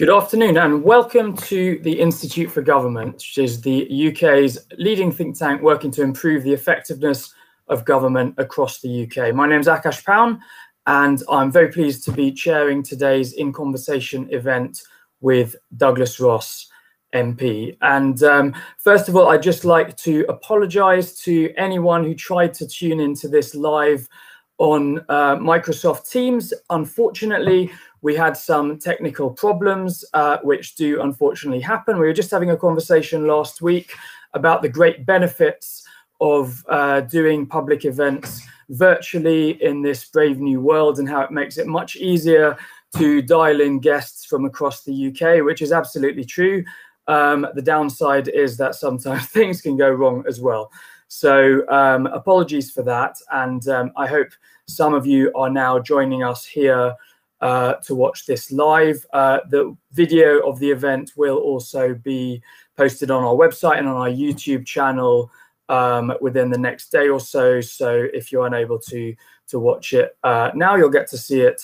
Good afternoon and welcome to the Institute for Government, which is the UK's leading think tank working to improve the effectiveness of government across the UK. My name is Akash Paun and I'm very pleased to be chairing today's In Conversation event with Douglas Ross, MP. And um, first of all, I'd just like to apologise to anyone who tried to tune into this live on uh, Microsoft Teams. Unfortunately, we had some technical problems, uh, which do unfortunately happen. We were just having a conversation last week about the great benefits of uh, doing public events virtually in this brave new world and how it makes it much easier to dial in guests from across the UK, which is absolutely true. Um, the downside is that sometimes things can go wrong as well. So um, apologies for that. And um, I hope some of you are now joining us here uh, to watch this live. Uh, the video of the event will also be posted on our website and on our YouTube channel um, within the next day or so. So if you're unable to to watch it uh, now, you'll get to see it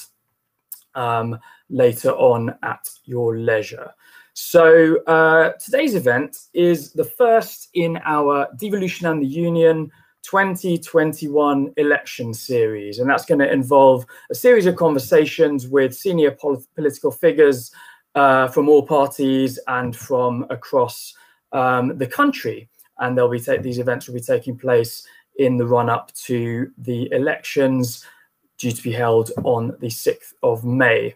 um, later on at your leisure. So uh, today's event is the first in our Devolution and the Union 2021 election series. And that's going to involve a series of conversations with senior pol political figures uh, from all parties and from across um, the country. And they'll be these events will be taking place in the run up to the elections due to be held on the 6th of May.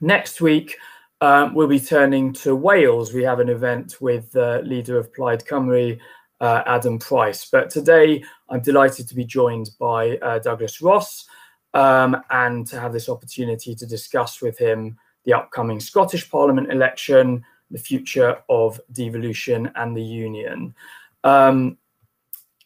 Next week, um, we'll be turning to Wales. We have an event with the leader of Plaid Cymru, uh, Adam Price. But today, I'm delighted to be joined by uh, Douglas Ross um, and to have this opportunity to discuss with him the upcoming Scottish Parliament election, the future of devolution and the Union. Um,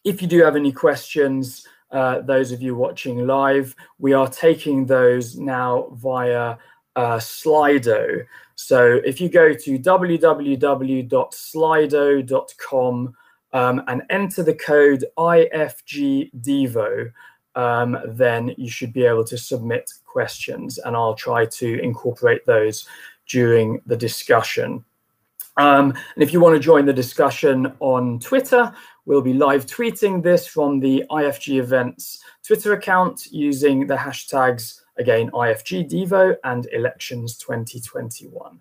if you do have any questions, uh, those of you watching live, we are taking those now via uh, Slido. So if you go to www.slido.com um, and enter the code IFGDEVO, um, then you should be able to submit questions and I'll try to incorporate those during the discussion. Um, and if you want to join the discussion on Twitter, we'll be live tweeting this from the IFG events Twitter account using the hashtags again IFGDevo and elections 2021.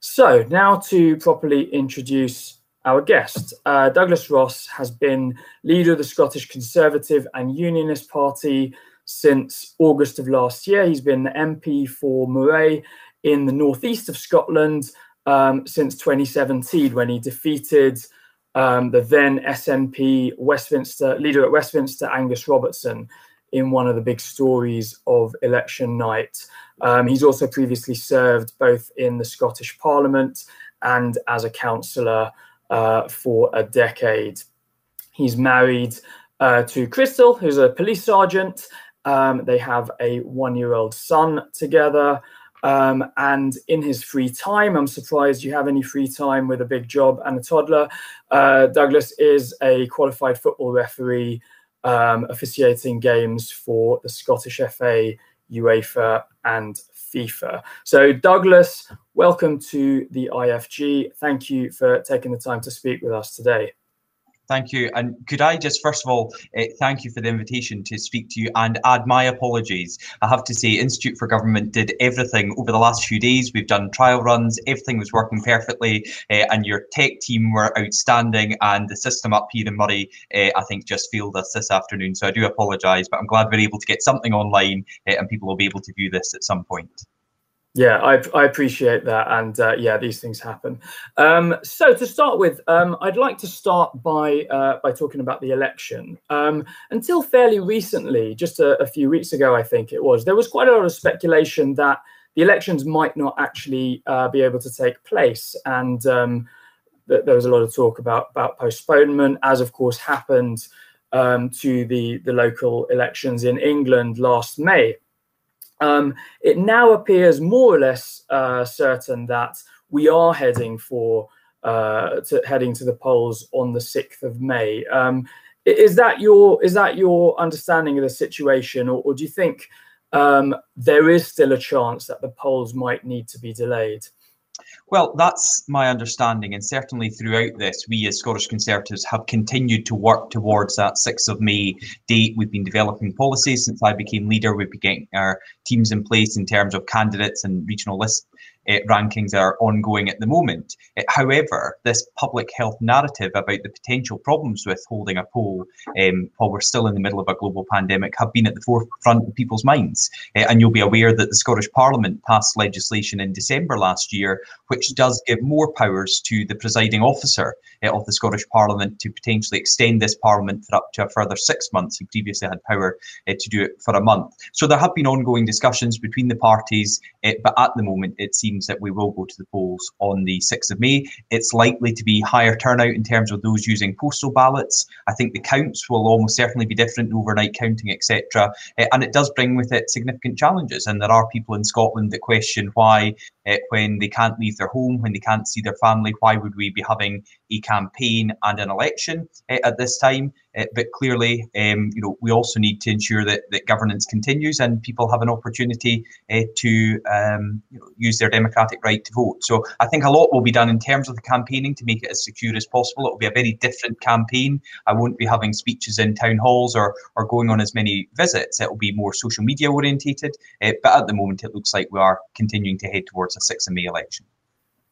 So now to properly introduce our guest. Uh, Douglas Ross has been leader of the Scottish Conservative and Unionist Party since August of last year. He's been the MP for Moray in the northeast of Scotland um, since 2017 when he defeated um, the then SNP Westminster leader at Westminster, Angus Robertson, in one of the big stories of election night. Um, he's also previously served both in the Scottish Parliament and as a councillor uh, for a decade. He's married uh, to Crystal, who's a police sergeant. Um, they have a one year old son together. Um, and in his free time, I'm surprised you have any free time with a big job and a toddler. Uh, Douglas is a qualified football referee um, officiating games for the Scottish FA, UEFA, and FIFA. So, Douglas, welcome to the IFG. Thank you for taking the time to speak with us today. Thank you. And could I just, first of all, uh, thank you for the invitation to speak to you and add my apologies. I have to say, Institute for Government did everything over the last few days. We've done trial runs, everything was working perfectly, uh, and your tech team were outstanding. And the system up here in Moray, uh, I think, just failed us this afternoon. So I do apologise, but I'm glad we're able to get something online and people will be able to view this at some point. Yeah, I, I appreciate that, and uh, yeah, these things happen. Um, so to start with, um, I'd like to start by uh, by talking about the election. Um, until fairly recently, just a, a, few weeks ago, I think it was, there was quite a lot of speculation that the elections might not actually uh, be able to take place, and um, th- there was a lot of talk about about postponement, as of course happened um, to the the local elections in England last May. Um, it now appears more or less uh, certain that we are heading for uh, to heading to the polls on the sixth of May. Um, is that your is that your understanding of the situation, or, or do you think um, there is still a chance that the polls might need to be delayed? Well, that's my understanding, and certainly throughout this, we as Scottish Conservatives have continued to work towards that 6th of May date. We've been developing policies since I became leader. We've been getting our teams in place in terms of candidates and regional list uh, rankings are ongoing at the moment. Uh, however, this public health narrative about the potential problems with holding a poll um, while we're still in the middle of a global pandemic have been at the forefront of people's minds. Uh, and you'll be aware that the Scottish Parliament passed legislation in December last year, which does give more powers to the presiding officer of the Scottish Parliament to potentially extend this Parliament for up to a further six months. He previously had power to do it for a month. So there have been ongoing discussions between the parties, but at the moment it seems that we will go to the polls on the 6th of May. It's likely to be higher turnout in terms of those using postal ballots. I think the counts will almost certainly be different, overnight counting, etc. Uh, and it does bring with it significant challenges. And there are people in Scotland that question why, uh, when they can't leave their home, when they can't see their family, why would we be having a campaign and an election uh, at this time? Uh, but clearly, um, you know, we also need to ensure that, that governance continues and people have an opportunity uh, to um, you know, use their democratic right to vote. So I think a lot will be done in terms of the campaigning to make it as secure as possible. It will be a very different campaign. I won't be having speeches in town halls or or going on as many visits. It will be more social media orientated. Uh, but at the moment, it looks like we are continuing to head towards a 6th of May election.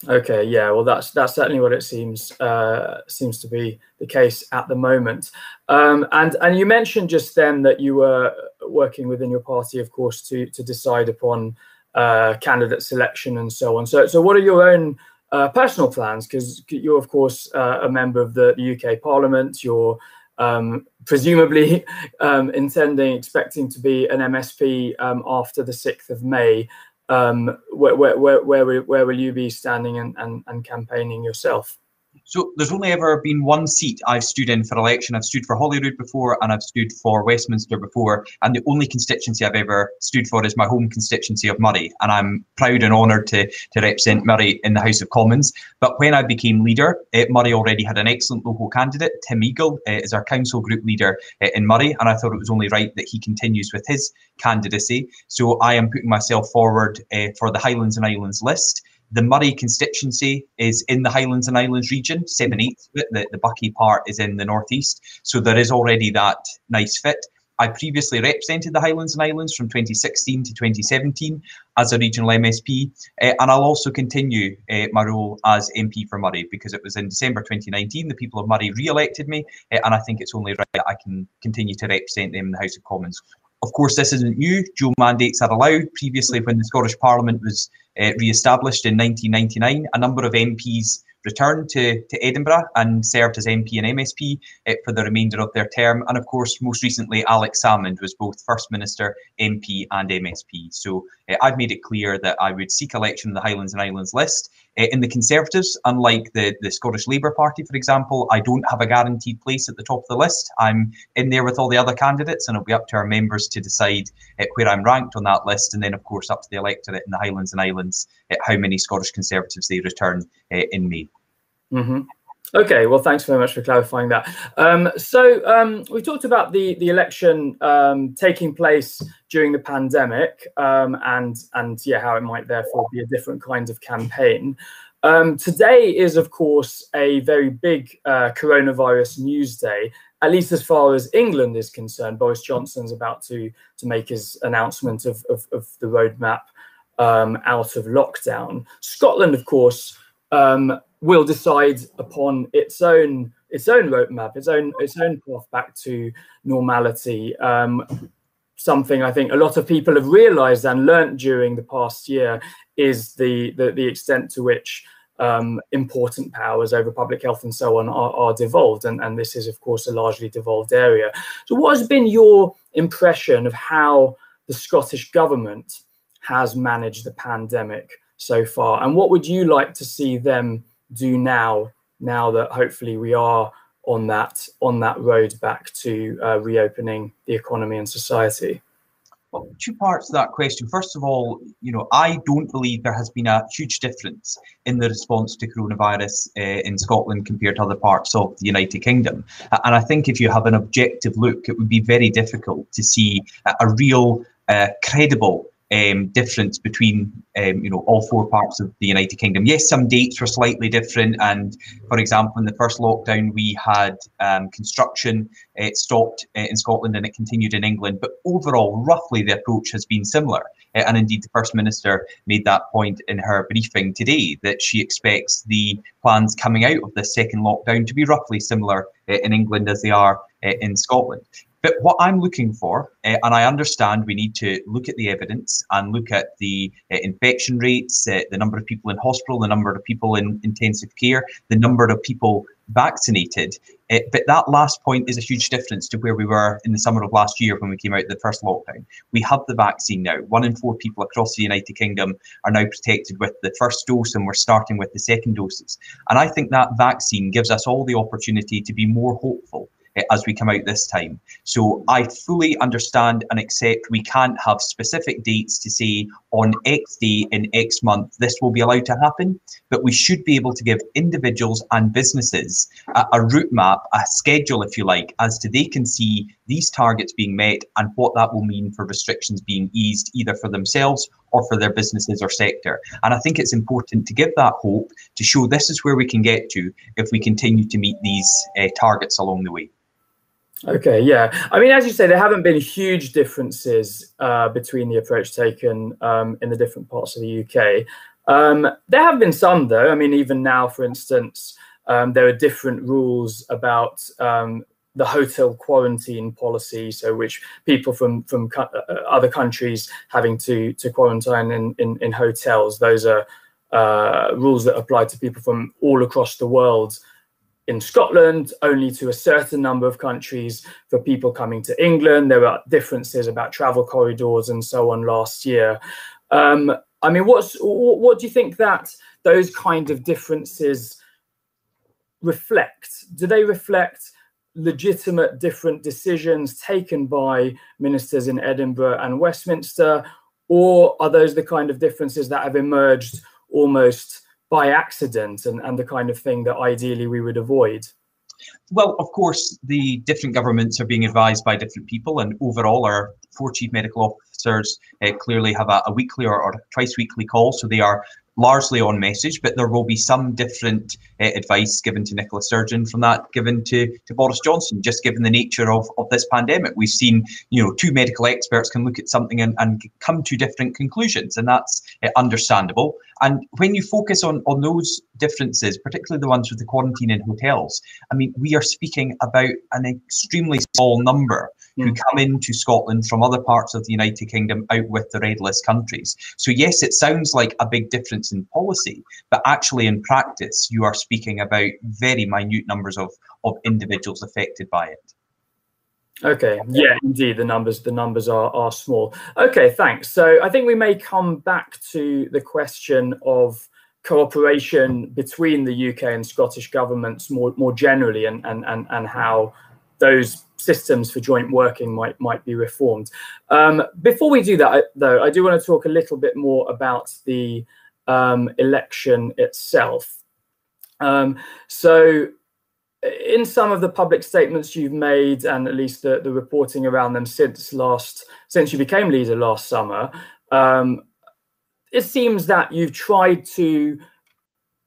Okay, yeah, well, that's that's certainly what it seems uh, seems to be the case at the moment. Um, and and you mentioned just then that you were working within your party, of course, to to decide upon uh, candidate selection and so on. So so what are your own uh, personal plans? Because you're of course uh, a member of the, the UK Parliament. You're um, presumably um, intending, expecting to be an MSP um, after the sixth of May um, where, where, where, where, will you be standing and, and, and campaigning yourself? So there's only ever been one seat I've stood in for election. I've stood for Holyrood before and I've stood for Westminster before. And the only constituency I've ever stood for is my home constituency of Moray. And I'm proud and honoured to, to represent Moray in the House of Commons. But when I became leader, uh, Moray already had an excellent local candidate. Tim Eagle uh, is our council group leader uh, in Moray. And I thought it was only right that he continues with his candidacy. So I am putting myself forward for the Highlands and Islands list. The Moray constituency is in the Highlands and Islands region, seven eighths of it. The, the Buckie part is in the northeast. So there is already that nice fit. I previously represented the Highlands and Islands from 2016 to 2017 as a regional MSP, uh, and I'll also continue uh, my role as MP for Moray because it was in December 2019 the people of Moray re-elected me, uh, and I think it's only right that I can continue to represent them in the House of Commons. Of course, this isn't new. Dual mandates are allowed. Previously, when the Scottish Parliament was uh, re-established in 1999, a number of MPs returned to, to Edinburgh and served as MP and MSP uh, for the remainder of their term. And of course, most recently, Alex Salmond was both First Minister, MP, and MSP. So uh, I've made it clear that I would seek election in the Highlands and Islands list. Uh, in the Conservatives, unlike the, the Scottish Labour Party, for example, I don't have a guaranteed place at the top of the list. I'm in there with all the other candidates, and it'll be up to our members to decide uh, where I'm ranked on that list. And then, of course, up to the electorate in the Highlands and Islands uh, how many Scottish Conservatives they return in May. Mm-hmm. Okay, well, thanks very much for clarifying that. Um, so um, we talked about the the election um, taking place during the pandemic, um, and and yeah, how it might therefore be a different kind of campaign. Um, today is, of course, a very big uh, coronavirus news day, at least as far as England is concerned. Boris Johnson's about to to make his announcement of of, of the roadmap um, out of lockdown. Scotland, of course. Um, will decide upon its own its own roadmap, its own its own path back to normality. Um, something I think a lot of people have realised and learnt during the past year is the the, the extent to which um, important powers over public health and so on are, are devolved, and, and this is of course a largely devolved area. So, what has been your impression of how the Scottish government has managed the pandemic so far, and what would you like to see them do now, now that hopefully we are on that on that road back to uh, reopening the economy and society? Well, two parts to that question. First of all, you know, I don't believe there has been a huge difference in the response to coronavirus uh, in Scotland compared to other parts of the United Kingdom. And I think if you have an objective look, it would be very difficult to see a, real uh, credible um, difference between um, you know all four parts of the United Kingdom. Yes, some dates were slightly different, and for example, in the first lockdown, we had um, construction uh, stopped uh, in Scotland and it continued in England, but overall, roughly the approach has been similar. Uh, and indeed, the First Minister made that point in her briefing today that she expects the plans coming out of the second lockdown to be roughly similar uh, in England as they are uh, in Scotland. But what I'm looking for, uh, and I understand we need to look at the evidence and look at the uh, infection rates, uh, the number of people in hospital, the number of people in intensive care, the number of people vaccinated. But that last point is a huge difference to where we were in the summer of last year when we came out of the first lockdown. We have the vaccine now. One in four people across the United Kingdom are now protected with the first dose, and we're starting with the second doses. And I think that vaccine gives us all the opportunity to be more hopeful as we come out this time. So I fully understand and accept we can't have specific dates to say on X day in X month this will be allowed to happen, but we should be able to give individuals and businesses a, a route map, a schedule, if you like, as to they can see these targets being met and what that will mean for restrictions being eased either for themselves or for their businesses or sector. And I think it's important to give that hope to show this is where we can get to if we continue to meet these uh, targets along the way. Okay, yeah. I mean, as you say, there haven't been huge differences uh, between the approach taken um, in the different parts of the UK. Um, there have been some, though. I mean, even now, for instance, um, there are different rules about um, the hotel quarantine policy, so which people from from uh, other countries having to to quarantine in in, in hotels. Those are uh, rules that apply to people from all across the world in Scotland, only to a certain number of countries for people coming to England. There were differences about travel corridors and so on last year. Um, I mean, what's what do you think that those kind of differences reflect? Do they reflect legitimate different decisions taken by ministers in Edinburgh and Westminster, or are those the kind of differences that have emerged almost by accident and, and the kind of thing that ideally we would avoid? Well, of course, the different governments are being advised by different people, and overall, our four chief medical officers uh, clearly have a, a weekly or, or, twice weekly call, so they are largely on message, but there will be some different uh, advice given to Nicola Sturgeon from that given to, to Boris Johnson, just given the nature of, of this pandemic. We've seen, you know, two medical experts can look at something and, and come to different conclusions, and that's uh, understandable. And when you focus on, on those differences, particularly the ones with the quarantine in hotels, I mean, we are speaking about an extremely small number who come into Scotland from other parts of the United Kingdom out with the red list countries. So, yes, it sounds like a big difference in policy, but actually in practice, you are speaking about very minute numbers of, of individuals affected by it. Okay. Yeah, indeed, the numbers the numbers are are small. Okay, thanks. So I think we may come back to the question of cooperation between the UK and Scottish governments more more generally, and and and, and how those systems for joint working might might be reformed. Um, before we do that, though, I do want to talk a little bit more about the um, election itself. Um, so in some of the public statements you've made and at least the, the reporting around them since last since you became leader last summer um, it seems that you've tried to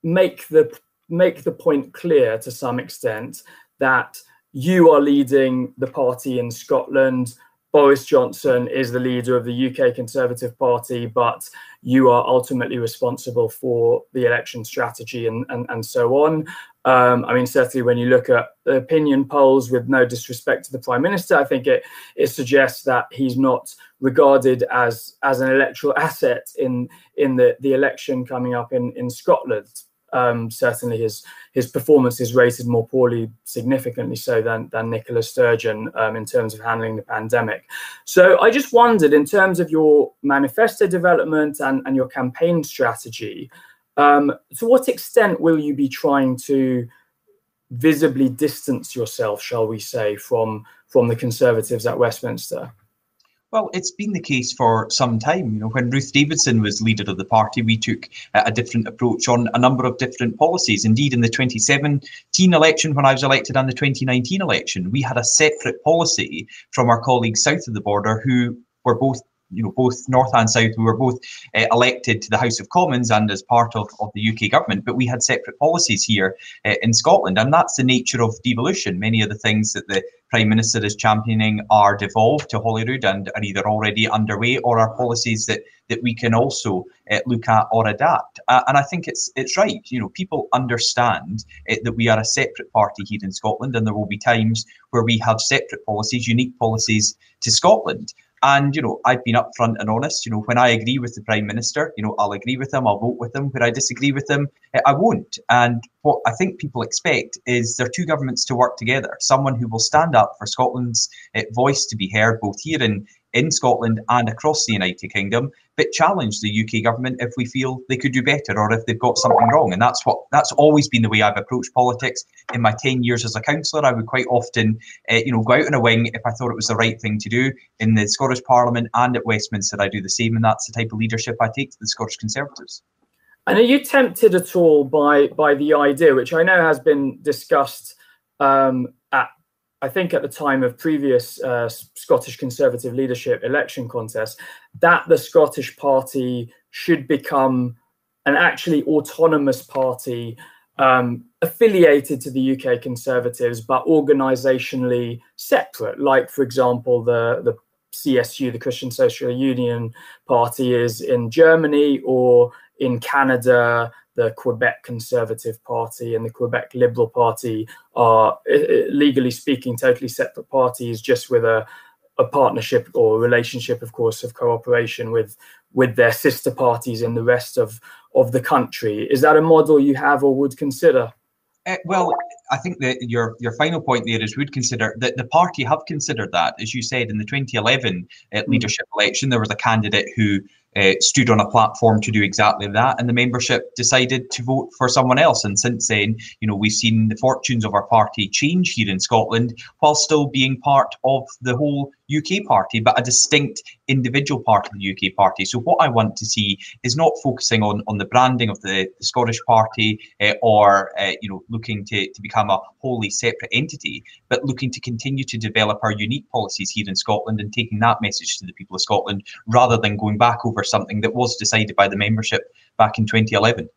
make the make the point clear to some extent that you are leading the party in Scotland Boris Johnson is the leader of the UK Conservative Party, but you are ultimately responsible for the election strategy and, and, and so on. Um, I mean, certainly when you look at the opinion polls, with no disrespect to the Prime Minister, I think it, it suggests that he's not regarded as as an electoral asset in in the, the election coming up in, in Scotland um, certainly his his performance is rated more poorly, significantly so than than Nicola Sturgeon um, in terms of handling the pandemic. So I just wondered, in terms of your manifesto development and, and your campaign strategy, um, to what extent will you be trying to visibly distance yourself, shall we say, from from the Conservatives at Westminster? Well, it's been the case for some time. You know, when Ruth Davidson was leader of the party, we took uh, a different approach on a number of different policies. Indeed, in the 2017 election, when I was elected, and the 2019 election, we had a separate policy from our colleagues south of the border who were both you know both north and south we were both uh, elected to the house of commons and as part of, of the uk government but we had separate policies here uh, in scotland and that's the nature of devolution. Many of the things that the prime minister is championing are devolved to holyrood and are either already underway or are policies that that we can also uh, look at or adapt. Uh, and i think it's it's right. You know people understand uh, that we are a separate party here in scotland and there will be times where we have separate policies unique policies to scotland and you know, I've been upfront and honest. You know, when I agree with the prime minister, you know, I'll agree with him. I'll vote with him. When I disagree with him, eh, I won't. And what I think people expect is there are two governments to work together. Someone who will stand up for Scotland's uh, voice to be heard, both here in in Scotland and across the United Kingdom, but challenge the UK government if we feel they could do better or if they've got something wrong. And that's what that's always been the way I've approached politics. In my ten years as a councillor, I would quite often, uh, you know, go out on a wing if I thought it was the right thing to do. In the Scottish Parliament and at Westminster, I do the same, and that's the type of leadership I take to the Scottish Conservatives. And are you tempted at all by by the idea, which I know has been discussed um, at I think at the time of previous uh, Scottish Conservative leadership election contests, that the Scottish Party should become an actually autonomous party um, affiliated to the UK Conservatives, but organisationally separate. Like, for example, the the CSU, the Christian Social Union Party, is in Germany or in Canada the Quebec Conservative Party and the Quebec Liberal Party are, legally speaking, totally separate parties, just with a, a partnership or relationship, of course, of cooperation with with their sister parties in the rest of of the country. Is that a model you have or would consider? Uh, well, I think that your your final point there is would consider that the party have considered that, as you said in the 2011 uh, mm. leadership election, there was a candidate who uh, stood on a platform to do exactly that, and the membership decided to vote for someone else. And since then, you know, we've seen the fortunes of our party change here in Scotland, while still being part of the whole UK party, but a distinct individual part of the UK party. So what I want to see is not focusing on on the branding of the, the Scottish party uh, or uh, you know looking to, to become a wholly separate entity, but looking to continue to develop our unique policies here in Scotland and taking that message to the people of Scotland rather than going back over something that was decided by the membership back in 2011.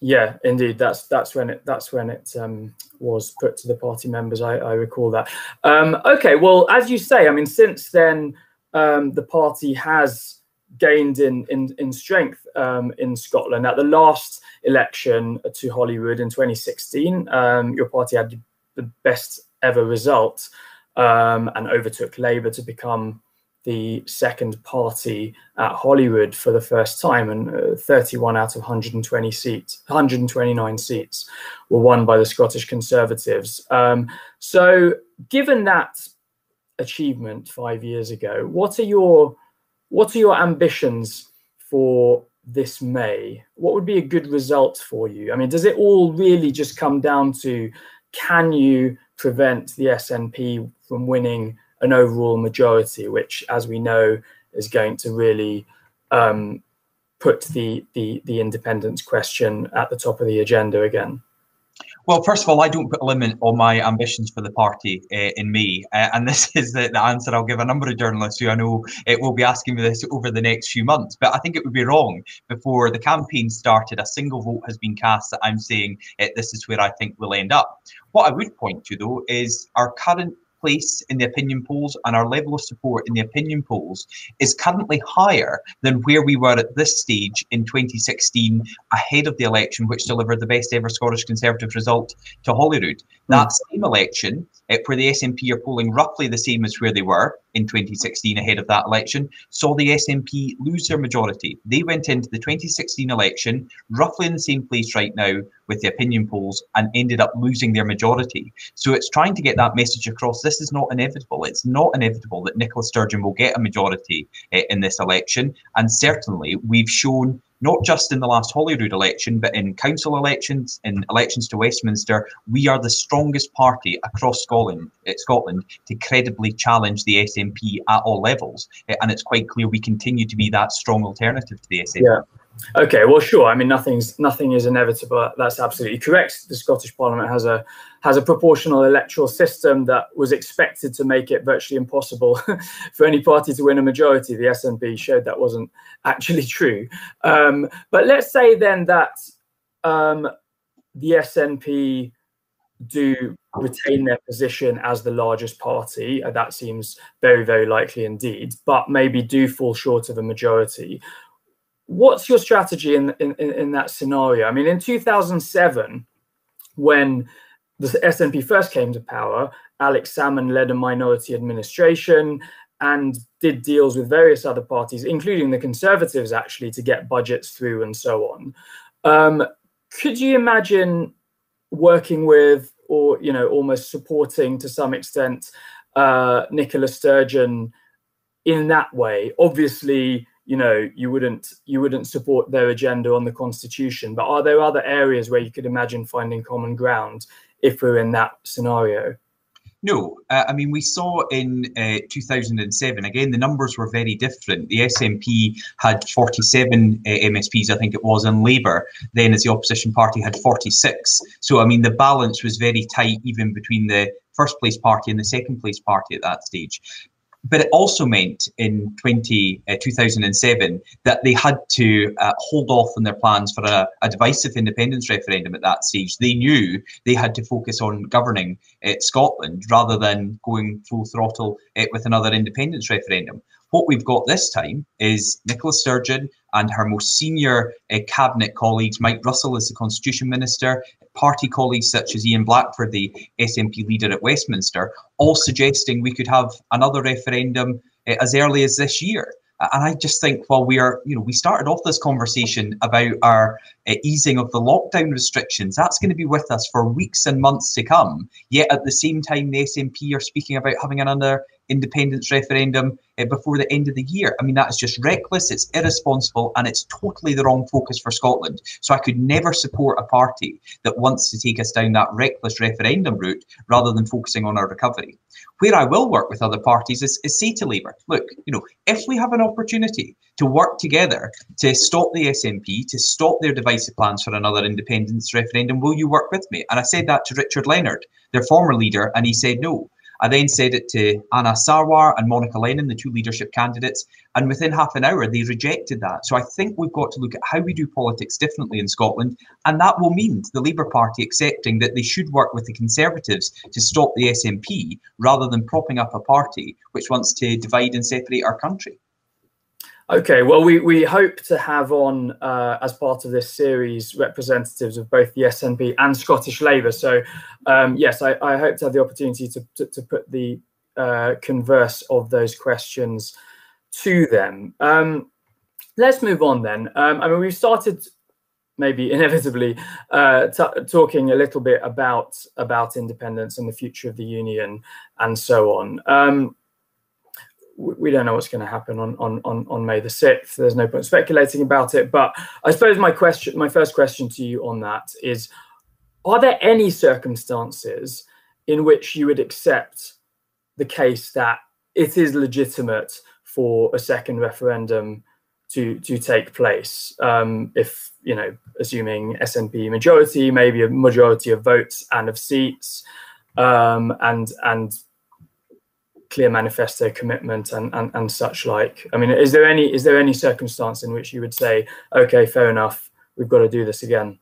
Yeah, indeed. That's that's when it that's when it um, was put to the party members. I, I recall that. Um, okay, well, as you say, I mean, since then um, the party has gained in in, in strength um, in Scotland. At the last election to Holyrood in 2016, um, your party had the best ever result um, and overtook Labour to become the second party at Holyrood for the first time, and uh, 31 out of 120 seats, 129 seats, were won by the Scottish Conservatives. Um, so, given that achievement five years ago, what are your what are your ambitions for this May? What would be a good result for you? I mean, does it all really just come down to can you prevent the SNP from winning? An overall majority, which, as we know, is going to really um, put the, the the independence question at the top of the agenda again. Well, first of all, I don't put a limit on my ambitions for the party uh, in May, uh, and this is the, the, answer I'll give a number of journalists who I know it will be asking me this over the next few months. But I think it would be wrong before the campaign started. A single vote has been cast that I'm saying uh, this is where I think we'll end up. What I would point to, though, is our current place in the opinion polls and our level of support in the opinion polls is currently higher than where we were at this stage in 2016 ahead of the election which delivered the best ever Scottish Conservative result to Holyrood. Mm. That same election, where the SNP are polling roughly the same as where they were in 2016 ahead of that election, saw the SNP lose their majority. They went into the 2016 election roughly in the same place right now with the opinion polls and ended up losing their majority. So it's trying to get that message across. This is not inevitable. It's not inevitable that Nicola Sturgeon will get a majority uh, in this election. And certainly we've shown not just in the last Holyrood election, but in council elections, in elections to Westminster, we are the strongest party across Scotland, uh, Scotland to credibly challenge the SNP at all levels. Uh, and it's quite clear we continue to be that strong alternative to the SNP. Yeah. Okay, well, sure. I mean, nothing's nothing is inevitable. That's absolutely correct. The Scottish Parliament has a has a proportional electoral system that was expected to make it virtually impossible for any party to win a majority. The SNP showed that wasn't actually true. Um, but let's say then that um, the SNP do retain their position as the largest party. Uh, that seems very, very likely indeed, but maybe do fall short of a majority. What's your strategy in, in, in that scenario? I mean, in 2007, when the SNP first came to power, Alex Salmond led a minority administration and did deals with various other parties, including the Conservatives, actually, to get budgets through and so on. Um, could you imagine working with or you know almost supporting to some extent uh, Nicola Sturgeon in that way. Obviously, you know you wouldn't you wouldn't support their agenda on the constitution, but are there other areas where you could imagine finding common ground if we're in that scenario? No, uh, I mean, we saw in uh, 2007, again, the numbers were very different. The SNP had 47 uh, MSPs, I think it was, and Labour, then as the opposition party, had 46. So, I mean, the balance was very tight even between the first place party and the second place party at that stage but it also meant in 20, uh, 2007 that they had to uh, hold off on their plans for a, a, divisive independence referendum at that stage. They knew they had to focus on governing uh, Scotland rather than going full throttle uh, with another independence referendum. What we've got this time is Nicola Sturgeon and her most senior uh, cabinet colleagues, Mike Russell as the Constitution Minister, party colleagues such as Ian Blackford, the SNP leader at Westminster, all suggesting we could have another referendum uh, as early as this year. And I just think while we are, you know, we started off this conversation about our uh, easing of the lockdown restrictions, that's going to be with us for weeks and months to come. Yet at the same time, the SNP are speaking about having another independence referendum uh, before the end of the year. I mean, that is just reckless, it's irresponsible, and it's totally the wrong focus for Scotland. So I could never support a party that wants to take us down that reckless referendum route rather than focusing on our recovery. Where I will work with other parties is, is say to Labour, look, you know, if we have an opportunity to work together to stop the SNP, to stop their divisive plans for another independence referendum, will you work with me? And I said that to Richard Leonard, their former leader, and he said no. I then said it to Anas Sarwar and Monica Lennon, the two leadership candidates, and within half an hour they rejected that. So I think we've got to look at how we do politics differently in Scotland, and that will mean the Labour Party accepting that they should work with the Conservatives to stop the SNP rather than propping up a party which wants to divide and separate our country. Okay, well, we, we hope to have on, uh, as part of this series, representatives of both the SNP and Scottish Labour. So, um, yes, I, I, hope to have the opportunity to, to, to put the uh, converse of those questions to them. Um, let's move on then. Um, I mean, we've started maybe inevitably uh, talking a little bit about about independence and the future of the union and so on. We don't know what's going to happen on, on, on, on May the 6th. There's no point speculating about it. But I suppose my question, my first question to you on that is, are there any circumstances in which you would accept the case that it is legitimate for a second referendum to to take place um, if you know assuming SNP majority maybe a majority of votes and of seats um, and and clear manifesto commitment and, and and such like i mean is there any is there any circumstance in which you would say okay fair enough we've got to do this again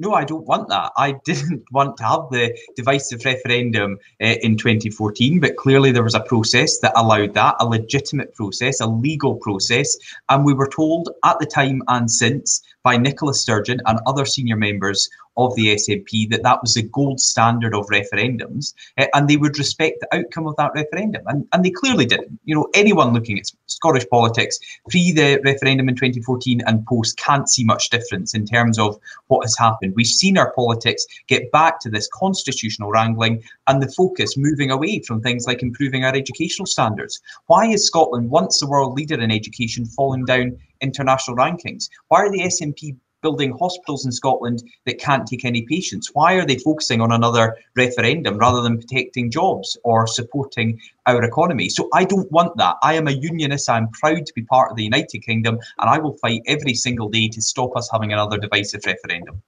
no, I don't want that. I didn't want to have the divisive referendum uh, in 2014, but clearly there was a process that allowed that, a legitimate process, a legal process. And we were told at the time and since by Nicola Sturgeon and other senior members of the SNP that that was the gold standard of referendums uh, and they would respect the outcome of that referendum. And, and they clearly didn't. You know, anyone looking at Scottish politics pre the referendum in 2014 and post can't see much difference in terms of what has happened. We've seen our politics get back to this constitutional wrangling and the focus moving away from things like improving our educational standards. Why is Scotland, once the world leader in education, falling down international rankings? Why are the SNP building hospitals in Scotland that can't take any patients? Why are they focusing on another referendum rather than protecting jobs or supporting our economy? So I don't want that. I am a unionist. I'm proud to be part of the United Kingdom, and I will fight every single day to stop us having another divisive referendum.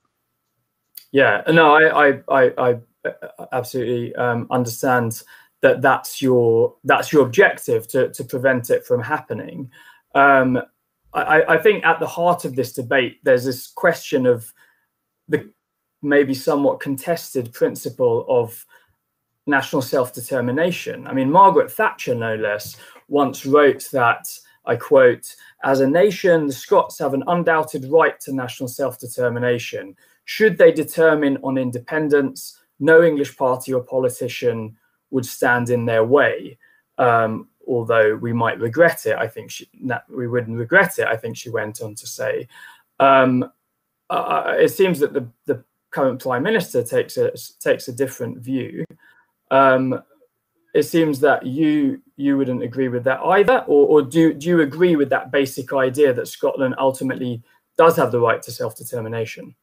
Yeah, no, I, I, I, I absolutely um, understand that that's your that's your objective to to prevent it from happening. Um, I, I think at the heart of this debate, there's this question of the maybe somewhat contested principle of national self-determination. I mean, Margaret Thatcher, no less, once wrote that I quote, as a nation, the Scots have an undoubted right to national self determination. Should they determine on independence, no English party or politician would stand in their way. Um, although we might regret it, I think she, we wouldn't regret it. I think she went on to say. Um, uh, uh, it seems that the, the current prime minister takes a takes a different view. Um, it seems that you you wouldn't agree with that either, or, or do do you agree with that basic idea that Scotland ultimately does have the right to self determination?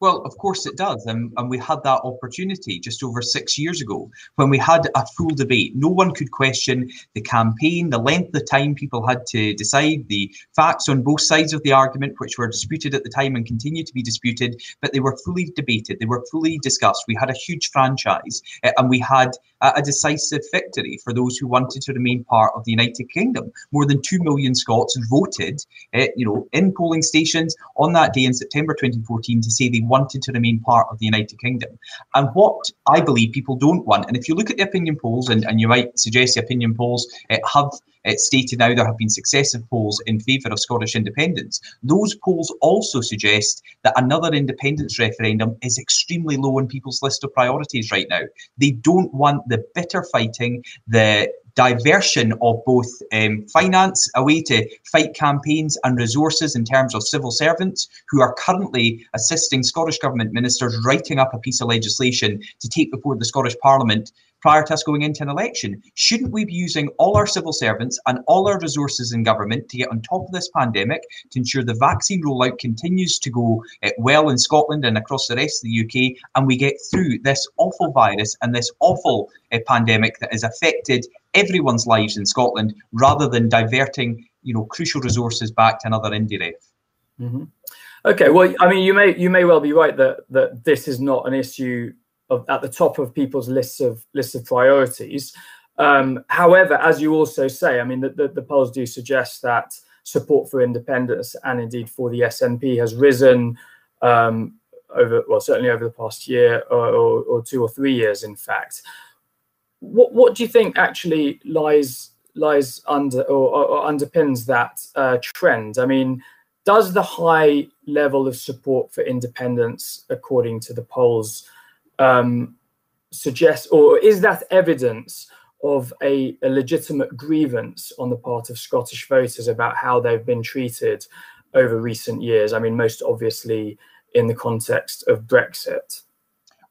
Well, of course it does. And, and we had that opportunity just over six years ago when we had a full debate. No one could question the campaign, the length of time people had to decide, the facts on both sides of the argument, which were disputed at the time and continue to be disputed, but they were fully debated, they were fully discussed. We had a huge franchise uh, and we had a, decisive victory for those who wanted to remain part of the United Kingdom. More than 2 million Scots voted, uh, you know, in polling stations on that day in September 2014 to say they wanted to remain part of the United Kingdom. And what I believe people don't want, and if you look at the opinion polls, and, and you might suggest the opinion polls uh, have uh, stated now there have been successive polls in favour of Scottish independence. Those polls also suggest that another independence referendum is extremely low on people's list of priorities right now. They don't want the bitter fighting, the diversion of both um, finance away to fight campaigns and resources in terms of civil servants who are currently assisting Scottish Government ministers writing up a piece of legislation to take before the Scottish Parliament prior to us going into an election. Shouldn't we be using all our civil servants and all our resources in government to get on top of this pandemic to ensure the vaccine rollout continues to go uh, well in Scotland and across the rest of the UK and we get through this awful virus and this awful uh, pandemic that has affected everyone's lives in Scotland rather than diverting you know crucial resources back to another IndyRef. Mm-hmm. Okay, well, I mean, you may you may well be right that that this is not an issue of, at the top of people's lists of lists of priorities. Um, however, as you also say, I mean, the, the, the, polls do suggest that support for independence and indeed for the SNP has risen um, over, well, certainly over the past year or, or, or, two or three years, in fact. What what do you think actually lies lies under or, or underpins that uh, trend? I mean, does the high level of support for independence, according to the polls, um, suggest, or is that evidence of a, a, legitimate grievance on the part of Scottish voters about how they've been treated over recent years? I mean, most obviously in the context of Brexit.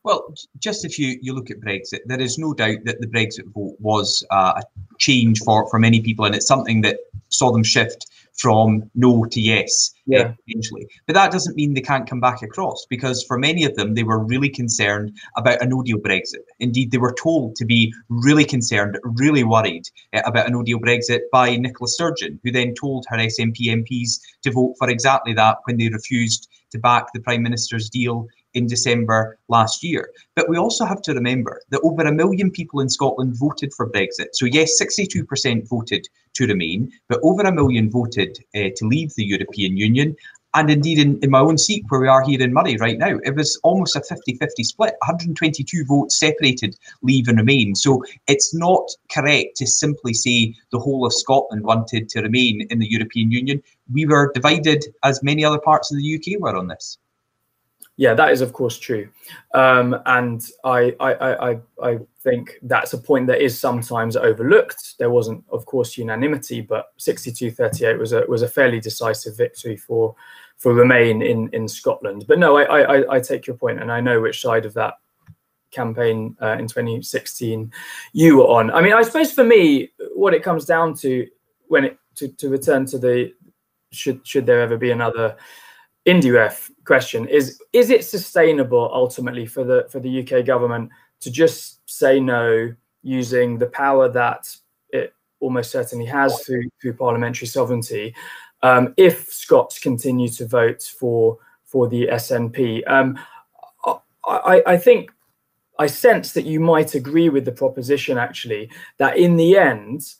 Well, just if you, you look at Brexit, there is no doubt that the Brexit vote was uh, a change for, for many people, and it's something that saw them shift from no to yes yeah. eventually. But that doesn't mean they can't come back across because for many of them, they were really concerned about a no deal Brexit. Indeed, they were told to be really concerned, really worried uh, about a no deal Brexit by Nicola Sturgeon, who then told her SNP MPs to vote for exactly that when they refused to back the Prime Minister's deal in December last year. But we also have to remember that over a million people in Scotland voted for Brexit. So, yes, 62% voted to remain, but over a million voted uh, to leave the European Union. And indeed, in, in my own seat, where we are here in Moray right now, it was almost a 50 50 split. 122 votes separated leave and remain. So it's not correct to simply say the whole of Scotland wanted to remain in the European Union. We were divided, as many other parts of the UK were on this. Yeah, that is of course true, um, and I, I, I, I think that's a point that is sometimes overlooked. There wasn't, of course, unanimity, but 62-38 was a was a fairly decisive victory for for Remain in in Scotland. But no, I, I, I take your point, and I know which side of that campaign uh, in 2016 you were on. I mean, I suppose for me, what it comes down to when it to, to return to the should should there ever be another IndyRef question is is it sustainable ultimately for the for the UK government to just say no using the power that it almost certainly has through through parliamentary sovereignty um, if Scots continue to vote for for the SNP. Um, I, I think I sense that you might agree with the proposition actually that in the end,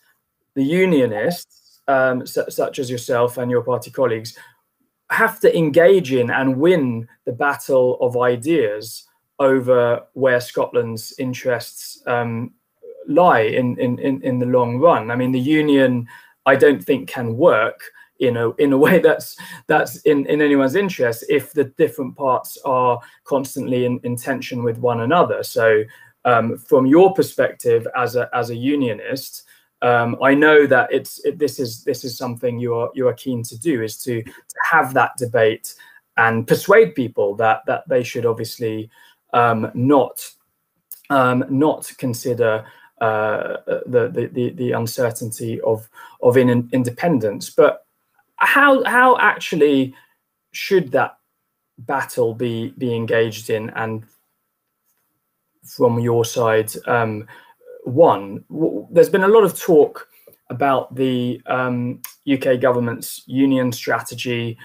the unionists, um, such as yourself and your party colleagues, have to engage in and win the battle of ideas over where Scotland's interests um, lie in, in, in, in the long run. I mean, the union, I don't think, can work in a in a way that's that's in in anyone's interest if the different parts are constantly in, in tension with one another so um, from your perspective as a as a unionist um, I know that it's it, this is this is something you are you are keen to do is to, to have that debate and persuade people that that they should obviously um, not um, not consider uh, the, the the uncertainty of of in, independence. But how how actually should that battle be be engaged in and from your side um, one there's been a lot of talk about the um, UK government's union strategy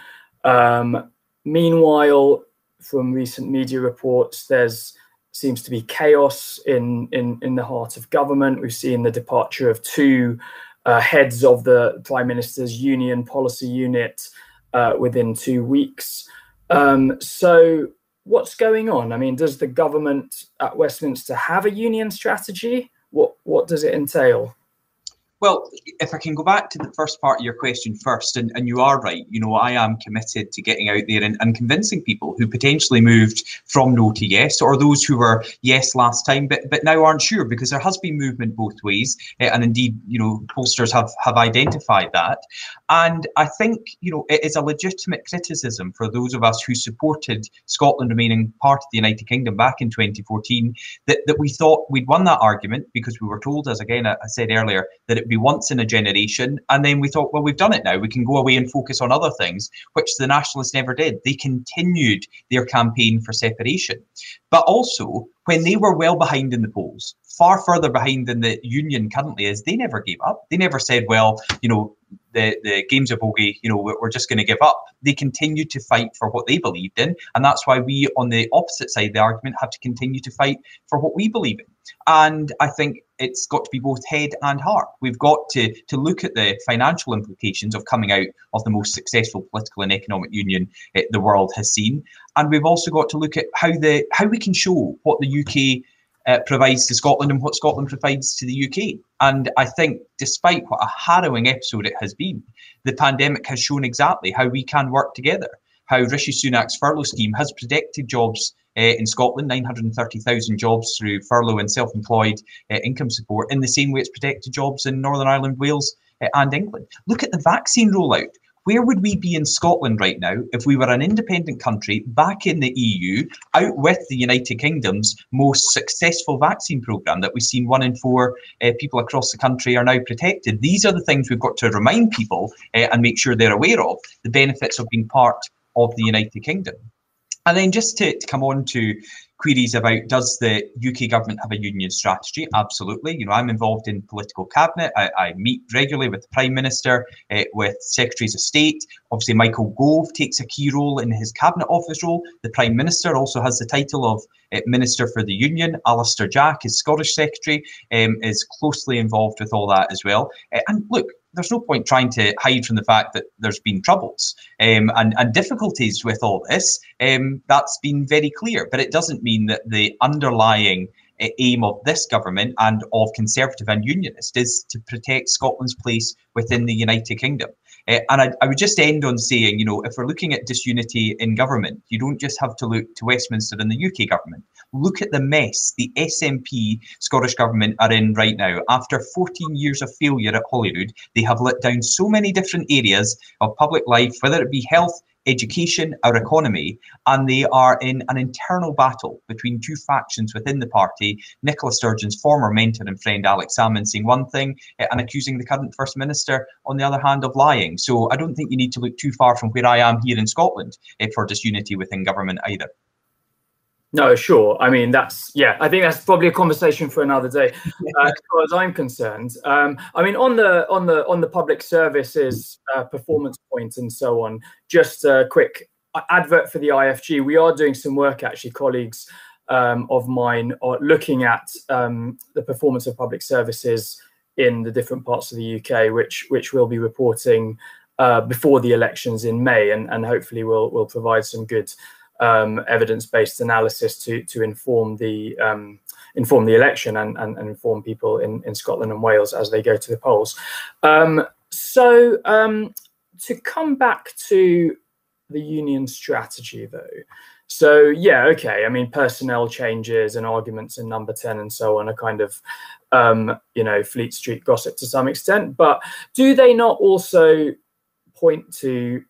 um, meanwhile from recent media reports there's seems to be chaos in in in the heart of government we've seen the departure of two uh, heads of the Prime Minister's Union Policy Unit uh, within two weeks. Um, so, what's going on? I mean, does the government at Westminster have a union strategy? What what does it entail? Well, if I can go back to the first part of your question first, and, and you are right, you know, I am committed to getting out there and, and convincing people who potentially moved from no to yes, or those who were yes last time, but but now aren't sure because there has been movement both ways, uh, and indeed, you know, pollsters have have identified that, and I think you know it is a legitimate criticism for those of us who supported Scotland remaining part of the United Kingdom back in 2014 that that we thought we'd won that argument because we were told, as again I, I said earlier, that it be once in a generation. And then we thought, well, we've done it now. We can go away and focus on other things, which the Nationalists never did. They continued their campaign for separation. But also, when they were well behind in the polls, far further behind than the union currently is, they never gave up. They never said, well, you know, the, the games of bogey, you know, we're just going to give up. They continued to fight for what they believed in. And that's why we, on the opposite side of the argument, have to continue to fight for what we believe in. And I think it's got to be both head and heart. We've got to, to look at the financial implications of coming out of the most successful political and economic union eh, the world has seen. And we've also got to look at how the how we can show what the UK uh, provides to Scotland and what Scotland provides to the UK. And I think, despite what a harrowing episode it has been, the pandemic has shown exactly how we can work together. How Rishi Sunak's furlough scheme has protected jobs in Scotland, 930,000 jobs through furlough and self employed uh, income support, in the same way it's protected jobs in Northern Ireland, Wales, uh, and England. Look at the vaccine rollout. Where would we be in Scotland right now if we were an independent country back in the EU, out with the United Kingdom's most successful vaccine programme that we've seen one in four uh, people across the country are now protected? These are the things we've got to remind people uh, and make sure they're aware of the benefits of being part of the United Kingdom. And then just to, to come on to queries about does the UK government have a union strategy? Absolutely. You know, I'm involved in political cabinet. I, I meet regularly with the Prime Minister, uh, with Secretaries of State. Obviously, Michael Gove takes a key role in his cabinet office role. The Prime Minister also has the title of uh, Minister for the Union. Alister Jack, his Scottish Secretary, um, is closely involved with all that as well. Uh, and look, there's no point trying to hide from the fact that there's been troubles um, and, and difficulties with all this. Um, that's been very clear, but it doesn't mean that the underlying uh, aim of this government and of Conservative and Unionist is to protect Scotland's place within the United Kingdom. Uh, and I, I, would just end on saying, you know, if we're looking at disunity in government, you don't just have to look to Westminster and the UK government. Look at the mess the SNP Scottish government are in right now. After 14 years of failure at Holyrood, they have let down so many different areas of public life, whether it be health, education, our economy, and they are in an internal battle between two factions within the party. Nicola Sturgeon's former mentor and friend Alex Salmond saying one thing uh, and accusing the current First Minister, on the other hand, of lying. So I don't think you need to look too far from where I am here in Scotland uh, for disunity within government either. No, sure. I mean, that's yeah. I think that's probably a conversation for another day, uh, as far as I'm concerned. Um, I mean, on the on the on the public services uh, performance point and so on. Just a quick advert for the IFG. We are doing some work, actually. Colleagues um, of mine are looking at um, the performance of public services in the different parts of the UK, which which we'll be reporting uh, before the elections in May, and and hopefully we'll we'll provide some good um, evidence-based analysis to to inform the um, inform the election and, and, and, inform people in, in Scotland and Wales as they go to the polls. Um, so um, to come back to the union strategy, though. So yeah, okay. I mean, personnel changes and arguments in Number Ten and so on are kind of, um, you know, Fleet Street gossip to some extent. But do they not also point to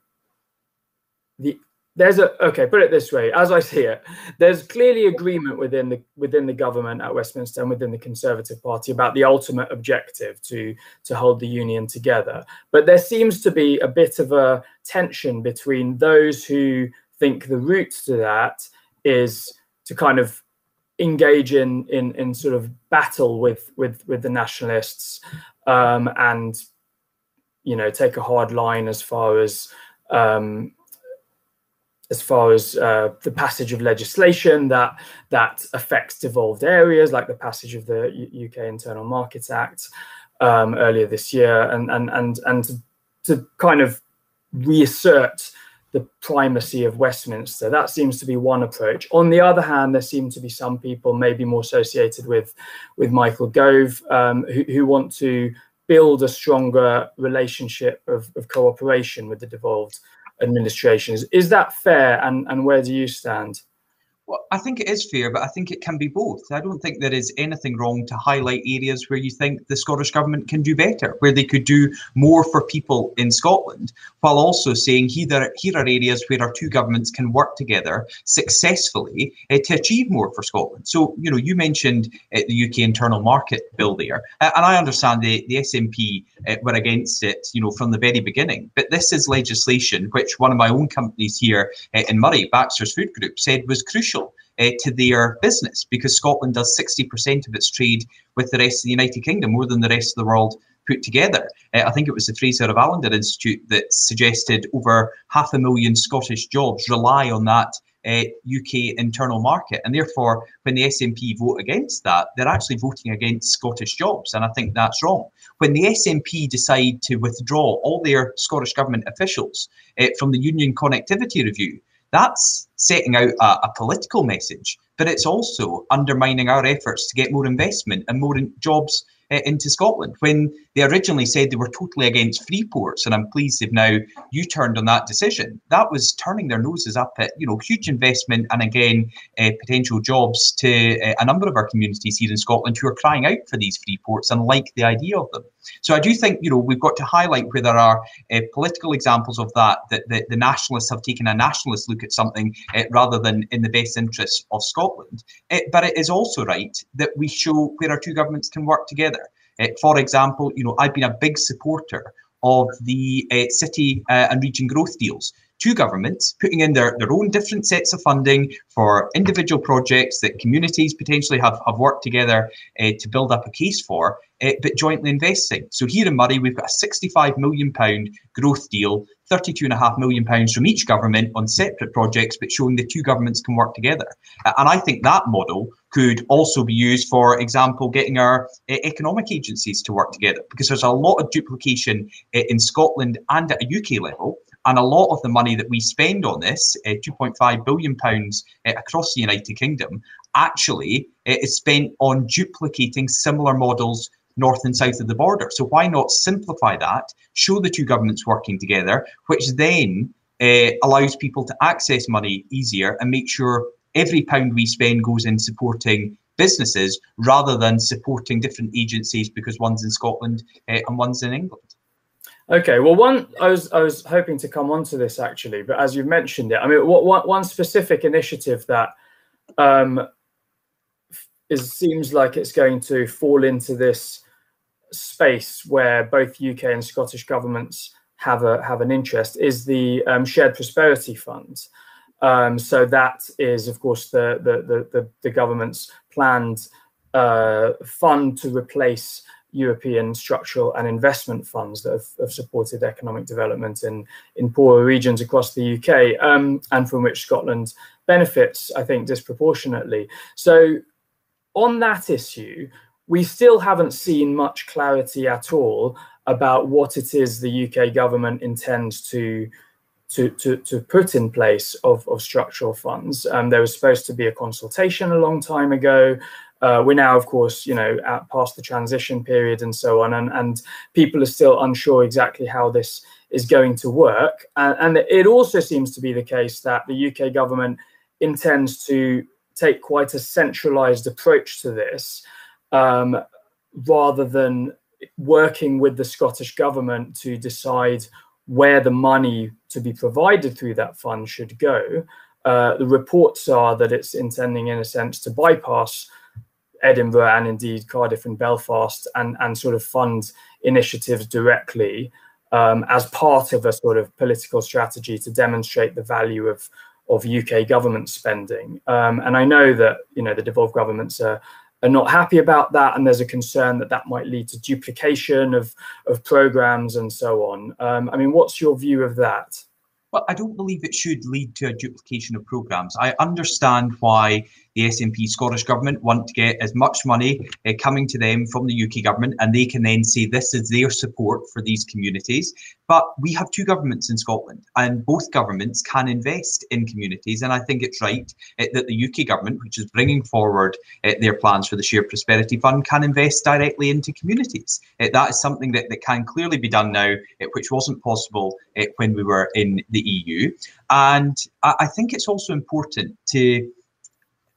the there's a okay put it this way as i see it there's clearly agreement within the within the government at westminster and within the conservative party about the ultimate objective to to hold the union together. But there seems to be a bit of a tension between those who think the route to that is to kind of engage in in in sort of battle with with with the nationalists um and you know take a hard line as far as um as far as uh, the passage of legislation that that affects devolved areas, like the passage of the U UK Internal Markets Act um, earlier this year, and and and and to, to, kind of reassert the primacy of Westminster. That seems to be one approach. On the other hand, there seem to be some people, maybe more associated with with Michael Gove, um, who, who want to build a stronger relationship of, of cooperation with the devolved administrations. Is that fair, and and where do you stand? Well, I think it is fair, but I think it can be both. I don't think there is anything wrong to highlight areas where you think the Scottish Government can do better, where they could do more for people in Scotland, while also saying here, here are areas where our two governments can work together successfully uh, to achieve more for Scotland. So, you know, you mentioned uh, the UK internal market bill there, uh, and I understand the, the SNP were against it, you know, from the very beginning. But this is legislation which one of my own companies here in Moray, Baxter's Food Group, said was crucial uh, to their business because Scotland does 60% of its trade with the rest of the United Kingdom, more than the rest of the world put together. Uh, I think it was the Fraser of Allander Institute that suggested over half a million Scottish jobs rely on that uh, UK internal market. And therefore, when the SNP vote against that, they're actually voting against Scottish jobs. And I think that's wrong. When the SNP decide to withdraw all their Scottish Government officials uh, from the Union Connectivity Review, that's setting out a, a, political message, but it's also undermining our efforts to get more investment and more in jobs uh, into Scotland. When they originally said they were totally against free ports, and I'm pleased they've now U-turned on that decision. That was turning their noses up at you know huge investment and again uh, potential jobs to uh, a number of our communities here in Scotland who are crying out for these free ports and like the idea of them. So I do think you know we've got to highlight where there are uh, political examples of that that the, nationalists have taken a nationalist look at something uh, rather than in the best interests of Scotland. Uh, but it is also right that we show where our two governments can work together. Uh, for example, you know I've been a big supporter of the uh, city uh, and region growth deals two governments putting in their, their own different sets of funding for individual projects that communities potentially have, have worked together uh, to build up a case for, uh, but jointly investing. So here in Moray, we've got a £65 million growth deal, £32.5 million from each government on separate projects, but showing the two governments can work together. Uh, and I think that model could also be used, for example, getting our uh, economic agencies to work together, because there's a lot of duplication in Scotland and at a UK level. And a lot of the money that we spend on this, uh, 2.5 billion pounds uh, across the United Kingdom, actually uh, is spent on duplicating similar models north and south of the border. So why not simplify that, show the two governments working together, which then uh, allows people to access money easier and make sure every pound we spend goes in supporting businesses rather than supporting different agencies because one's in Scotland uh, and one's in England. Okay, well, one I was I was hoping to come on to this actually, but as you've mentioned it, I mean, what, what one specific initiative that um, is seems like it's going to fall into this space where both UK and Scottish governments have a have an interest is the um, Shared Prosperity Fund. Um, so that is, of course, the the the, the government's planned uh, fund to replace European structural and investment funds that have, have, supported economic development in, in poorer regions across the UK um, and from which Scotland benefits, I think, disproportionately. So, on that issue, we still haven't seen much clarity at all about what it is the UK government intends to to, to, to put in place of, of structural funds. Um, there was supposed to be a consultation a long time ago. Uh, we're now, of course, you know, at past the transition period and so on, and, and people are still unsure exactly how this is going to work. And, and it also seems to be the case that the UK government intends to take quite a centralized approach to this um, rather than working with the Scottish government to decide where the money to be provided through that fund should go. Uh, the reports are that it's intending, in a sense, to bypass Edinburgh and indeed Cardiff and Belfast and, and sort of fund initiatives directly um, as part of a sort of political strategy to demonstrate the value of, of UK government spending. Um, and I know that you know the devolved governments are are not happy about that, and there's a concern that that might lead to duplication of of programs and so on. Um, I mean, what's your view of that? Well, I don't believe it should lead to a duplication of programs. I understand why the SNP Scottish Government want to get as much money uh, coming to them from the UK Government, and they can then say this is their support for these communities. But we have two governments in Scotland, and both governments can invest in communities. And I think it's right uh, that the UK Government, which is bringing forward uh, their plans for the Shared Prosperity Fund, can invest directly into communities. that is something that, that can clearly be done now, which wasn't possible when we were in the EU. And I, I think it's also important to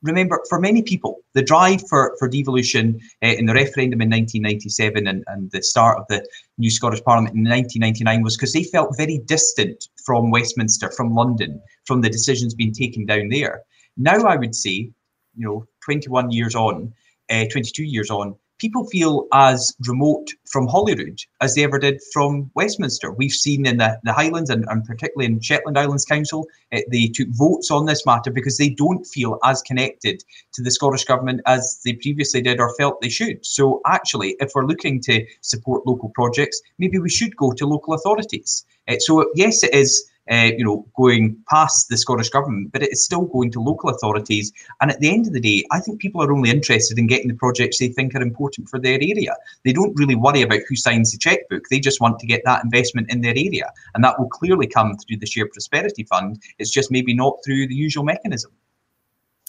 remember, for many people, the drive for, for devolution uh, in the referendum in 1997 and, and the start of the new Scottish Parliament in 1999 was because they felt very distant from Westminster, from London, from the decisions being taken down there. Now, I would say, you know, 21 years on, uh, 22 years on, people feel as remote from Holyrood as they ever did from Westminster. We've seen in the, the Highlands and, and particularly in Shetland Islands Council, uh, they took votes on this matter because they don't feel as connected to the Scottish Government as they previously did or felt they should. So, actually, if we're looking to support local projects, maybe we should go to local authorities. Uh, so, yes, it is uh, you know, going past the Scottish government, but it is still going to local authorities. And at the end of the day, I think people are only interested in getting the projects they think are important for their area. They don't really worry about who signs the checkbook. They just want to get that investment in their area, and that will clearly come through the Shared Prosperity Fund. It's just maybe not through the usual mechanism.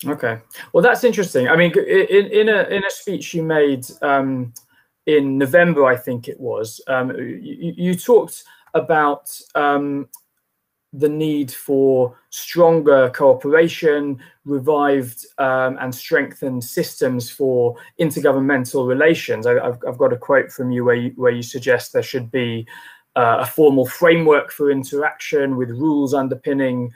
Okay, well, that's interesting. I mean, in, in a in a speech you made um, in November, I think it was, um, you, you talked about um, the need for stronger cooperation, revived um, and strengthened systems for intergovernmental relations. I, have got a quote from you where you, where you suggest there should be uh, a formal framework for interaction with rules underpinning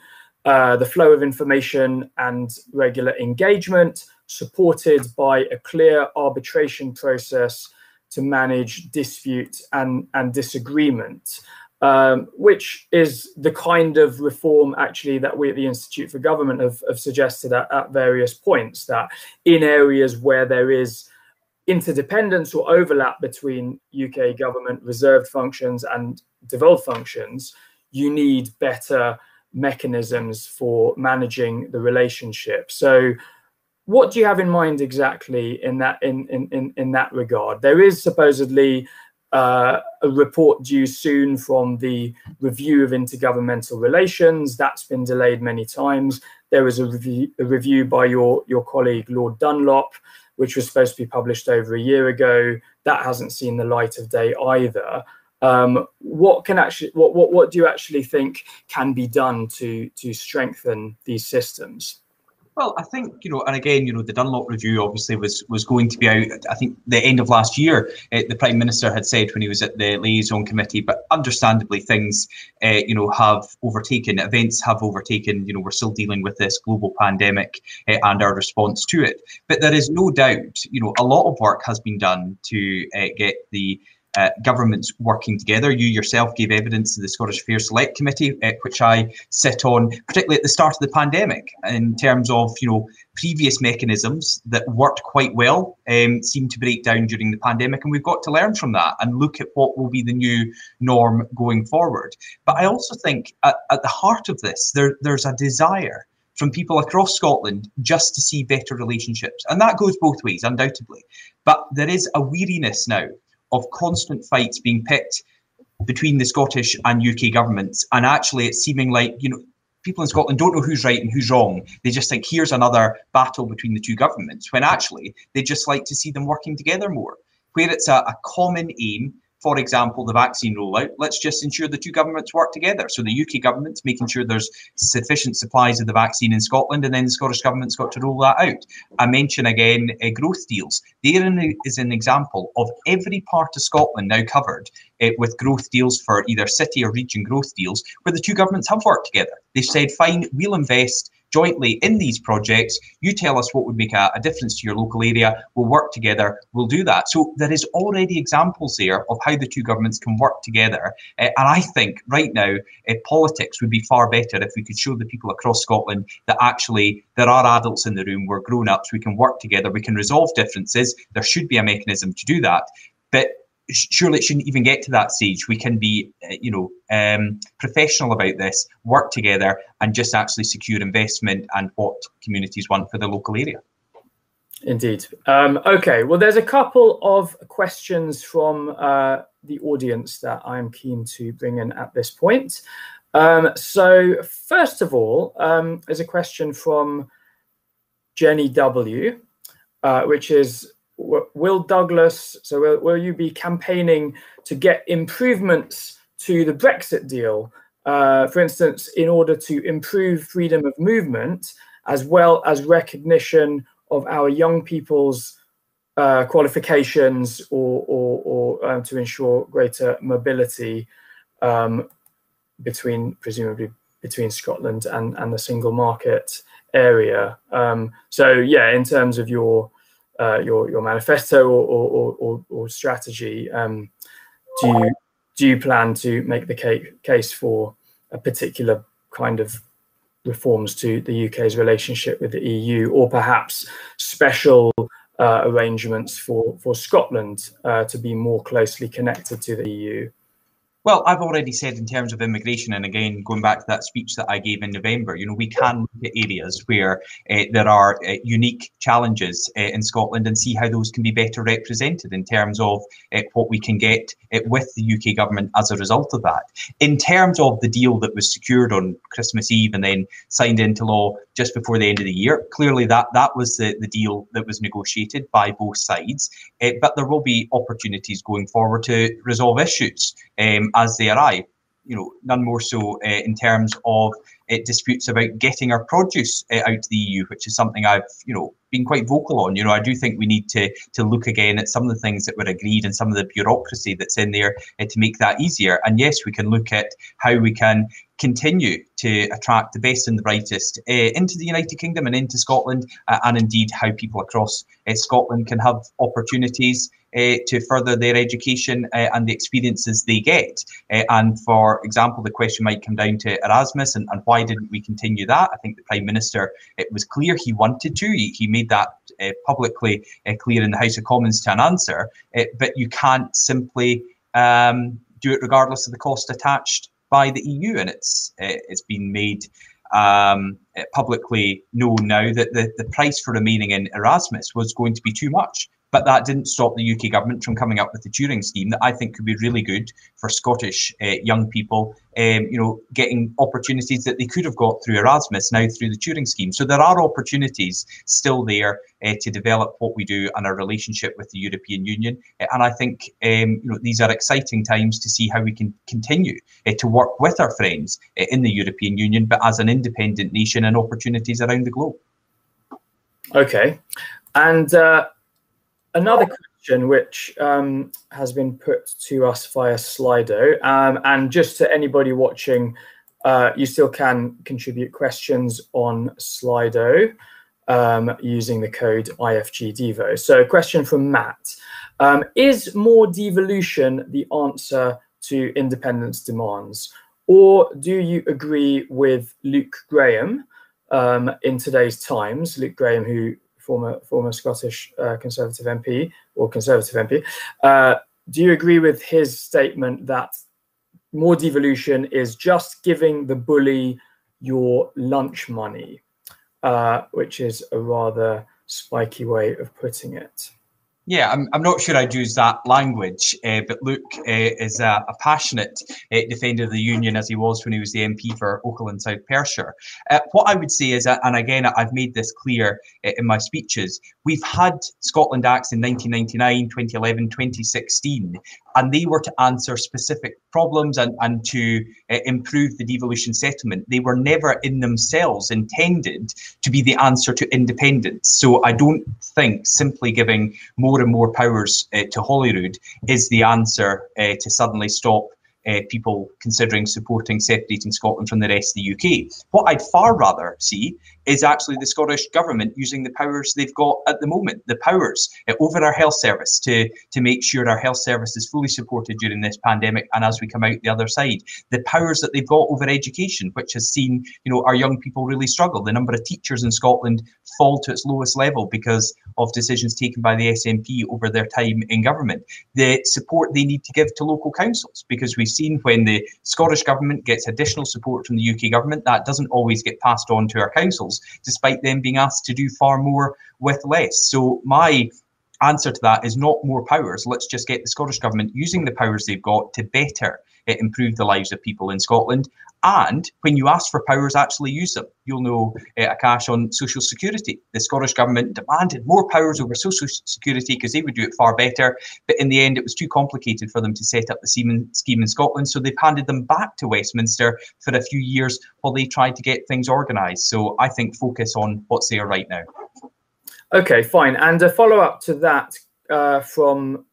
uh, the flow of information and regular engagement, supported by a clear arbitration process to manage dispute and, and disagreement um, which is the kind of reform actually that we at the Institute for Government have, have suggested at, at, various points that in areas where there is interdependence or overlap between UK government reserved functions and devolved functions, you need better mechanisms for managing the relationship. So what do you have in mind exactly in that in in in, in that regard? There is supposedly uh, a report due soon from the review of intergovernmental relations. That's been delayed many times. There was a review, a review by your, your colleague, Lord Dunlop, which was supposed to be published over a year ago. That hasn't seen the light of day either. Um, what can actually, what, what, what do you actually think can be done to, to strengthen these systems? Well, I think you know, and again, you know, the Dunlop review obviously was was going to be out. I think the end of last year, uh, the Prime Minister had said when he was at the liaison committee, but understandably, things uh, you know have overtaken. Events have overtaken. You know, we're still dealing with this global pandemic uh, and our response to it. But there is no doubt, you know, a lot of work has been done to get the uh, governments working together. You yourself gave evidence to the Scottish Affairs Select Committee, uh, which I sit on, particularly at the start of the pandemic, in terms of you know previous mechanisms that worked quite well um, seem to break down during the pandemic, and we've got to learn from that and look at what will be the new norm going forward. But I also think at, at the heart of this, there, there's a desire from people across Scotland just to see better relationships. And that goes both ways, undoubtedly. But there is a weariness now of constant fights being picked between the Scottish and UK governments. And actually, it's seeming like, you know, people in Scotland don't know who's right and who's wrong. They just think here's another battle between the two governments, when actually they just like to see them working together more. Where it's a, a common aim for example, the vaccine rollout, let's just ensure the two governments work together. So the UK government's making sure there's sufficient supplies of the vaccine in Scotland, and then the Scottish government's got to roll that out. I mention again uh, growth deals. There is an example of every part of Scotland now covered uh, with growth deals for either city or region growth deals, where the two governments have worked together. They've said, fine, we'll invest jointly in these projects. You tell us what would make a, a, difference to your local area. We'll work together. We'll do that. So there is already examples there of how the two governments can work together. Uh, and I think right now uh, politics would be far better if we could show the people across Scotland that actually there are adults in the room. We're grown ups. We can work together. We can resolve differences. There should be a mechanism to do that. But surely it shouldn't even get to that stage. We can be, uh, you know, um, professional about this, work together, and just actually secure investment and what communities want for the local area. Indeed. Um, okay. Well, there's a couple of questions from uh, the audience that I'm keen to bring in at this point. Um, so, first of all, um, there's a question from Jenny W, uh, which is will Douglas, so will, will you be campaigning to get improvements to the Brexit deal? Uh, for instance, in order to improve freedom of movement, as well as recognition of our young people's uh, qualifications or, or, or um, to ensure greater mobility um, between, presumably, between Scotland and, and the single market area. Um, so, yeah, in terms of your uh, your your manifesto or or, or, or strategy, um, do you do you plan to make the case for a particular kind of reforms to the UK's relationship with the EU, or perhaps special uh, arrangements for for Scotland uh, to be more closely connected to the EU? Well, I've already said in terms of immigration, and again, going back to that speech that I gave in November, you know, we can look at areas where uh, there are uh, unique challenges uh, in Scotland and see how those can be better represented in terms of what we can get with the UK government as a result of that. In terms of the deal that was secured on Christmas Eve and then signed into law just before the end of the year, clearly that that was the, the deal that was negotiated by both sides. but there will be opportunities going forward to resolve issues. Um, as they arrive. You know, none more so uh, in terms of disputes about getting our produce uh, out to the EU, which is something I've, you know, been quite vocal on. You know, I do think we need to to look again at some of the things that were agreed and some of the bureaucracy that's in there uh, to make that easier. And yes, we can look at how we can continue to attract the best and the brightest uh, into the United Kingdom and into Scotland, uh, and indeed how people across Scotland can have opportunities to further their education and the experiences they get. And for example, the question might come down to Erasmus and, and why didn't we continue that? I think the Prime Minister, it was clear he wanted to. He, he made that uh, publicly uh, clear in the House of Commons to an answer, uh, but you can't simply um, do it regardless of the cost attached by the EU. And it's it's been made um, publicly known now that the, the price for remaining in Erasmus was going to be too much. But that didn't stop the UK government from coming up with the Turing scheme that I think could be really good for Scottish uh, young people, um, you know, getting opportunities that they could have got through Erasmus now through the Turing scheme. So there are opportunities still there uh, to develop what we do and our relationship with the European Union. Uh, and I think, um, you know, these are exciting times to see how we can continue uh, to work with our friends uh, in the European Union, but as an independent nation and opportunities around the globe. Okay. And uh, another question which um, has been put to us via Slido, um, and just to anybody watching, uh, you still can contribute questions on Slido um, using the code IFGDevo. So, a question from Matt um, Is more devolution the answer to independence demands? Or do you agree with Luke Graham um, in today's Times? Luke Graham, who former former Scottish uh, Conservative MP or Conservative MP. Uh, do you agree with his statement that more devolution is just giving the bully your lunch money, uh, which is a rather spiky way of putting it? Yeah, I'm, I'm not sure I'd use that language, uh, but Luke uh, is a, a passionate uh, defender of the union as he was when he was the MP for Ochil and South Perthshire. What I would say is, and again, I've made this clear in my speeches, we've had Scotland Acts in 1999, 2011, 2016, and they were to answer specific problems and, and to uh, improve the devolution settlement. They were never in themselves intended to be the answer to independence. So I don't think simply giving more and more powers uh, to Holyrood is the answer uh, to suddenly stop uh, people considering supporting separating Scotland from the rest of the UK. What I'd far rather see is actually the Scottish Government using the powers they've got at the moment, the powers uh, over our health service to, to make sure our health service is fully supported during this pandemic and as we come out the other side. The powers that they've got over education, which has seen you know our young people really struggle. The number of teachers in Scotland fall to its lowest level because of decisions taken by the SNP over their time in government. The support they need to give to local councils, because we've seen when the Scottish Government gets additional support from the UK Government, that doesn't always get passed on to our councils, despite them being asked to do far more with less. So my answer to that is not more powers. Let's just get the Scottish Government using the powers they've got to better uh, improve the lives of people in Scotland and when you ask for powers, actually use them. You'll know uh, Akash on social security. The Scottish Government demanded more powers over social security because they would do it far better. But in the end, it was too complicated for them to set up the scheme in Scotland. So they've handed them back to Westminster for a few years while they tried to get things organised. So I think focus on what's there right now. Okay, fine. And a follow up to that uh, from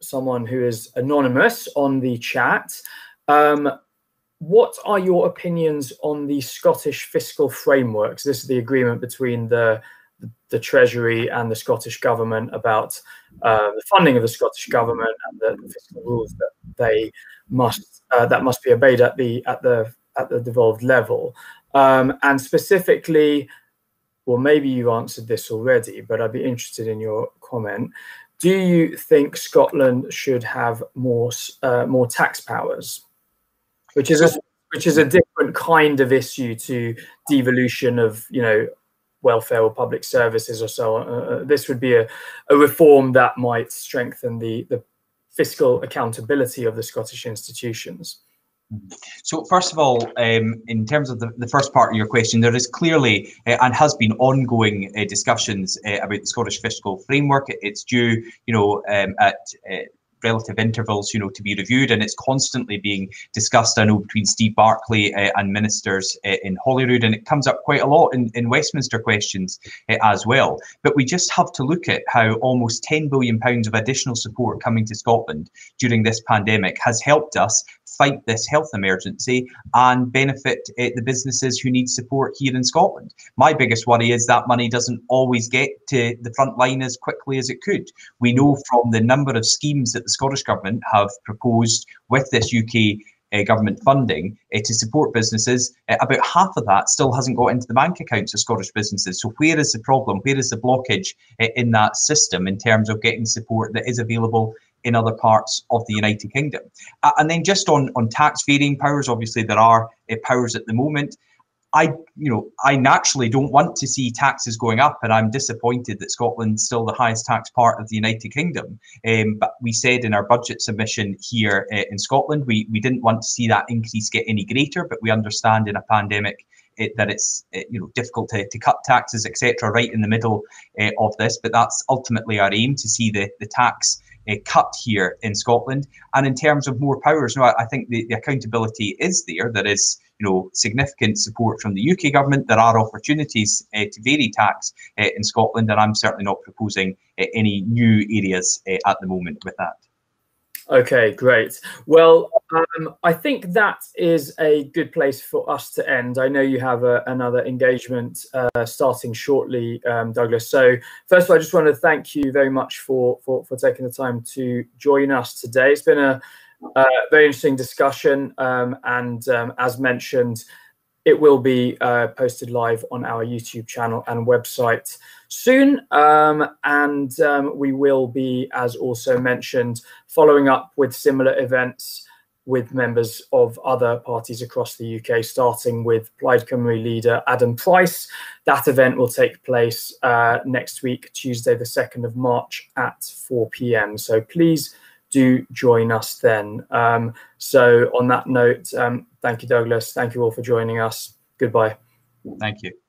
someone who is anonymous on the chat. Um, what are your opinions on the Scottish fiscal frameworks? This is the agreement between the the, Treasury and the Scottish government about uh, the funding of the Scottish government and the, the fiscal rules that they must uh, that must be obeyed at the at the at the devolved level. Um, and specifically, well, maybe you answered this already, but I'd be interested in your comment. Do you think Scotland should have more uh, more tax powers? Which is a which is a different kind of issue to devolution of you know welfare or public services or so on. Uh, uh, this would be a, a reform that might strengthen the the fiscal accountability of the Scottish institutions. So, first of all, um, in terms of the, the first part of your question, there is clearly uh, and has been ongoing uh, discussions uh, about the Scottish fiscal framework. It's due, you know, um, at uh, relative intervals, you know, to be reviewed, and it's constantly being discussed. I know between Steve Barclay uh, and ministers uh, in Holyrood, and it comes up quite a lot in, in Westminster questions uh, as well. But we just have to look at how almost 10 billion pounds of additional support coming to Scotland during this pandemic has helped us fight this health emergency and benefit uh, the businesses who need support here in Scotland. My biggest worry is that money doesn't always get to the front line as quickly as it could. We know from the number of schemes that the Scottish Government have proposed with this UK uh, government funding uh, to support businesses, about half of that still hasn't got into the bank accounts of Scottish businesses. So, where is the problem? Where is the blockage in that system in terms of getting support that is available in other parts of the United Kingdom. Uh, and then just on, on tax varying powers, obviously there are uh, powers at the moment. I, you know, I naturally don't want to see taxes going up, and I'm disappointed that Scotland's still the highest tax part of the United Kingdom. Um, but we said in our budget submission here uh, in Scotland, we we didn't want to see that increase get any greater, but we understand in a pandemic it, that it's it, you know difficult to, to cut taxes, etc. Right in the middle uh, of this, but that's ultimately our aim to see the the tax uh, cut here in Scotland. And in terms of more powers, no, I think the, the accountability is there. There is you know, significant support from the UK government. There are opportunities uh, to vary tax uh, in Scotland, and I'm certainly not proposing uh, any new areas uh, at the moment with that. Okay, great. Well, um, I think that is a good place for us to end. I know you have a, another engagement uh, starting shortly, um, Douglas. So first of all, I just want to thank you very much for, for, for taking the time to join us today. It's been a, a very interesting discussion. Um, and um, as mentioned, it will be uh, posted live on our YouTube channel and website soon. Um, and um, we will be, as also mentioned, following up with similar events with members of other parties across the UK, starting with Plaid Cymru leader Adam Price. That event will take place uh, next week, Tuesday, the 2nd of March at 4 p.m. So please do join us then. Um, so, on that note, um, thank you, Douglas. Thank you all for joining us. Goodbye. Thank you.